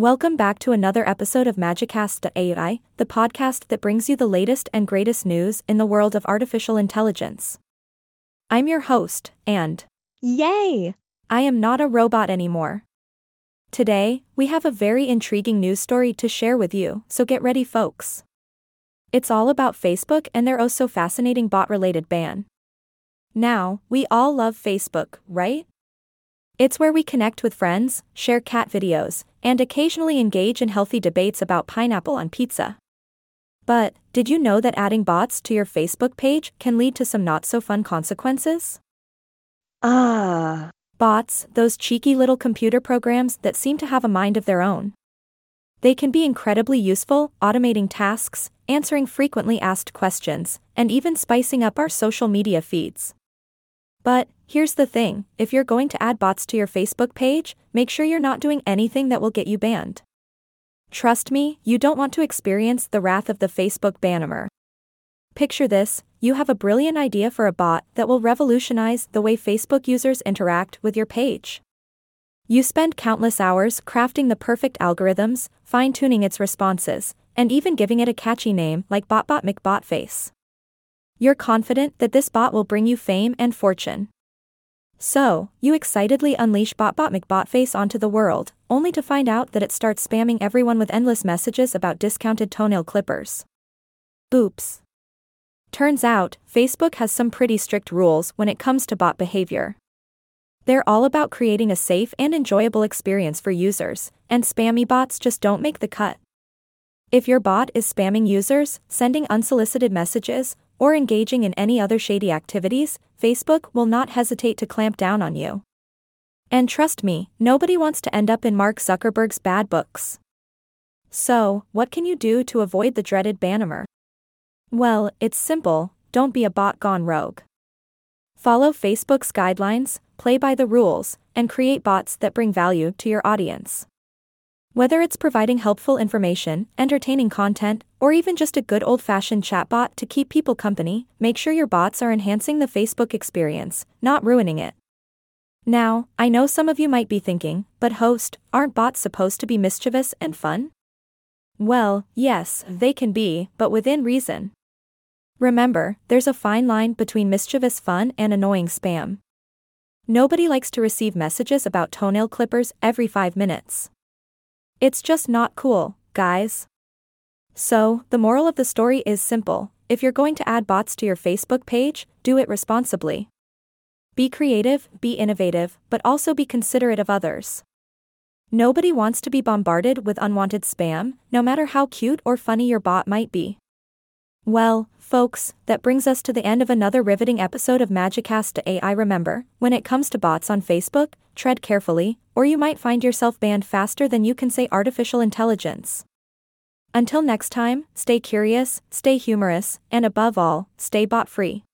Welcome back to another episode of Magicast.ai, the podcast that brings you the latest and greatest news in the world of artificial intelligence. I'm your host, and Yay! I am not a robot anymore. Today, we have a very intriguing news story to share with you, so get ready, folks. It's all about Facebook and their oh so fascinating bot related ban. Now, we all love Facebook, right? It's where we connect with friends, share cat videos, and occasionally engage in healthy debates about pineapple on pizza. But, did you know that adding bots to your Facebook page can lead to some not so fun consequences? Ah, Bots, those cheeky little computer programs that seem to have a mind of their own. They can be incredibly useful, automating tasks, answering frequently asked questions, and even spicing up our social media feeds. But, here's the thing if you're going to add bots to your Facebook page, make sure you're not doing anything that will get you banned. Trust me, you don't want to experience the wrath of the Facebook banner. Picture this you have a brilliant idea for a bot that will revolutionize the way Facebook users interact with your page. You spend countless hours crafting the perfect algorithms, fine tuning its responses, and even giving it a catchy name like BotBot McBotface. You're confident that this bot will bring you fame and fortune. So, you excitedly unleash BotBot McBotface onto the world, only to find out that it starts spamming everyone with endless messages about discounted toenail clippers. Oops. Turns out, Facebook has some pretty strict rules when it comes to bot behavior. They're all about creating a safe and enjoyable experience for users, and spammy bots just don't make the cut. If your bot is spamming users, sending unsolicited messages, or engaging in any other shady activities, Facebook will not hesitate to clamp down on you. And trust me, nobody wants to end up in Mark Zuckerberg's bad books. So, what can you do to avoid the dreaded banner? Well, it's simple don't be a bot gone rogue. Follow Facebook's guidelines, play by the rules, and create bots that bring value to your audience. Whether it's providing helpful information, entertaining content, or even just a good old fashioned chatbot to keep people company, make sure your bots are enhancing the Facebook experience, not ruining it. Now, I know some of you might be thinking, but host, aren't bots supposed to be mischievous and fun? Well, yes, they can be, but within reason. Remember, there's a fine line between mischievous fun and annoying spam. Nobody likes to receive messages about toenail clippers every five minutes. It's just not cool, guys. So, the moral of the story is simple if you're going to add bots to your Facebook page, do it responsibly. Be creative, be innovative, but also be considerate of others. Nobody wants to be bombarded with unwanted spam, no matter how cute or funny your bot might be. Well, folks, that brings us to the end of another riveting episode of Magicast.ai. Remember, when it comes to bots on Facebook, tread carefully, or you might find yourself banned faster than you can say artificial intelligence. Until next time, stay curious, stay humorous, and above all, stay bot free.